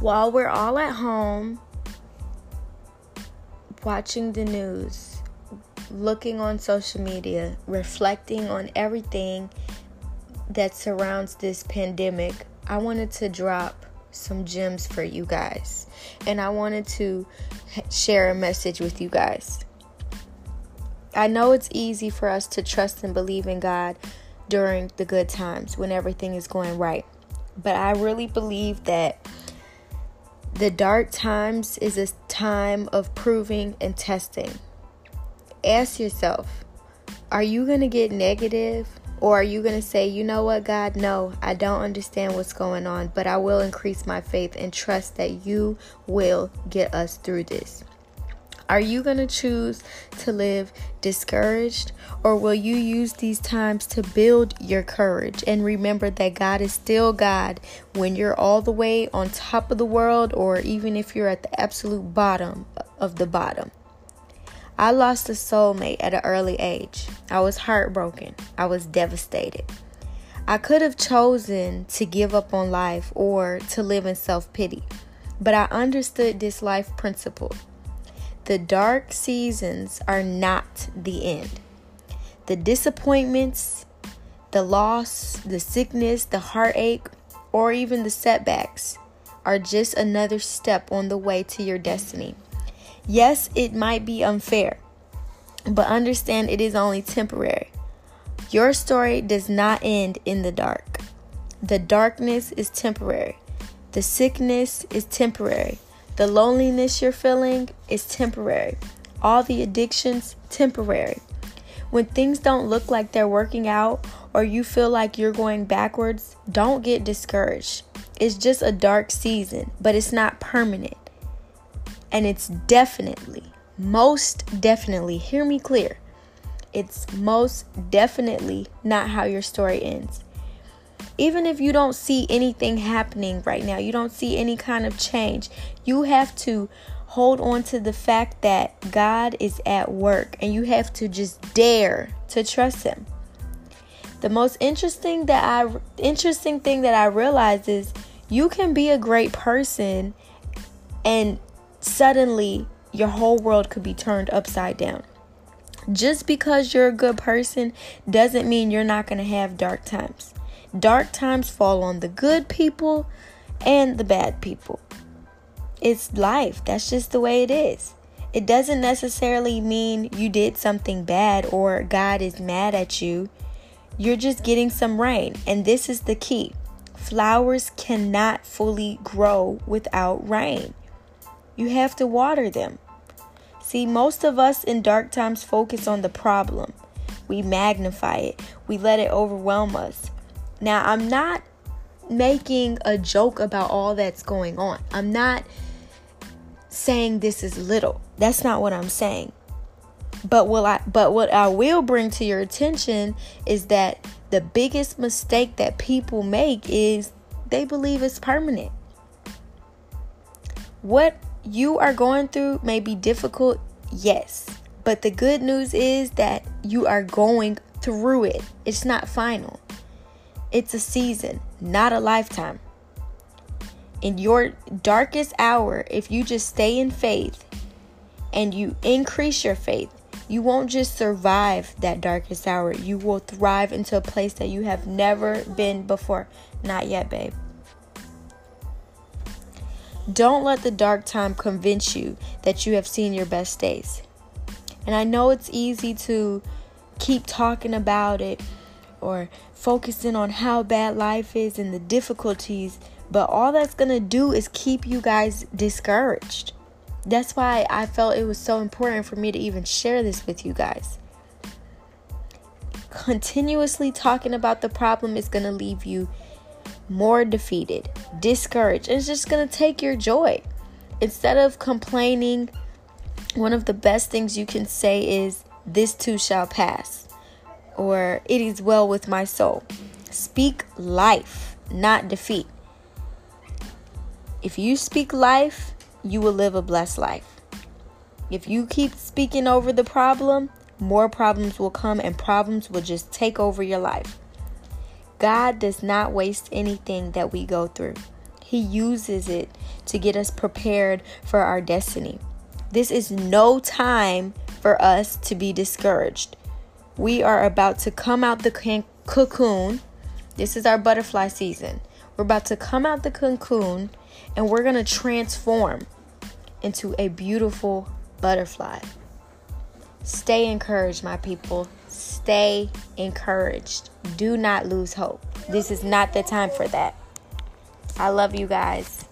while we're all at home watching the news, looking on social media, reflecting on everything that surrounds this pandemic, I wanted to drop some gems for you guys. And I wanted to share a message with you guys. I know it's easy for us to trust and believe in God during the good times when everything is going right. But I really believe that the dark times is a time of proving and testing. Ask yourself are you going to get negative or are you going to say, you know what, God, no, I don't understand what's going on, but I will increase my faith and trust that you will get us through this? Are you going to choose to live discouraged or will you use these times to build your courage and remember that God is still God when you're all the way on top of the world or even if you're at the absolute bottom of the bottom? I lost a soulmate at an early age. I was heartbroken. I was devastated. I could have chosen to give up on life or to live in self pity, but I understood this life principle. The dark seasons are not the end. The disappointments, the loss, the sickness, the heartache, or even the setbacks are just another step on the way to your destiny. Yes, it might be unfair, but understand it is only temporary. Your story does not end in the dark. The darkness is temporary, the sickness is temporary, the loneliness you're feeling is temporary, all the addictions, temporary. When things don't look like they're working out or you feel like you're going backwards, don't get discouraged. It's just a dark season, but it's not permanent. And it's definitely, most definitely, hear me clear, it's most definitely not how your story ends. Even if you don't see anything happening right now, you don't see any kind of change, you have to hold on to the fact that God is at work and you have to just dare to trust him. The most interesting that I interesting thing that I realize is you can be a great person and suddenly your whole world could be turned upside down. Just because you're a good person doesn't mean you're not going to have dark times. Dark times fall on the good people and the bad people. It's life. That's just the way it is. It doesn't necessarily mean you did something bad or God is mad at you. You're just getting some rain. And this is the key flowers cannot fully grow without rain. You have to water them. See, most of us in dark times focus on the problem. We magnify it, we let it overwhelm us. Now, I'm not making a joke about all that's going on. I'm not saying this is little. That's not what I'm saying. But what I but what I will bring to your attention is that the biggest mistake that people make is they believe it's permanent. What you are going through may be difficult, yes. But the good news is that you are going through it. It's not final. It's a season, not a lifetime. In your darkest hour, if you just stay in faith and you increase your faith, you won't just survive that darkest hour. You will thrive into a place that you have never been before. Not yet, babe. Don't let the dark time convince you that you have seen your best days. And I know it's easy to keep talking about it or focusing on how bad life is and the difficulties, but all that's going to do is keep you guys discouraged. That's why I felt it was so important for me to even share this with you guys. Continuously talking about the problem is going to leave you more defeated, discouraged, and it's just going to take your joy. Instead of complaining, one of the best things you can say is, This too shall pass, or It is well with my soul. Speak life, not defeat. If you speak life, you will live a blessed life. If you keep speaking over the problem, more problems will come and problems will just take over your life. God does not waste anything that we go through. He uses it to get us prepared for our destiny. This is no time for us to be discouraged. We are about to come out the cocoon. This is our butterfly season. We're about to come out the cocoon and we're going to transform into a beautiful butterfly. Stay encouraged, my people. Stay encouraged. Do not lose hope. This is not the time for that. I love you guys.